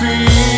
feel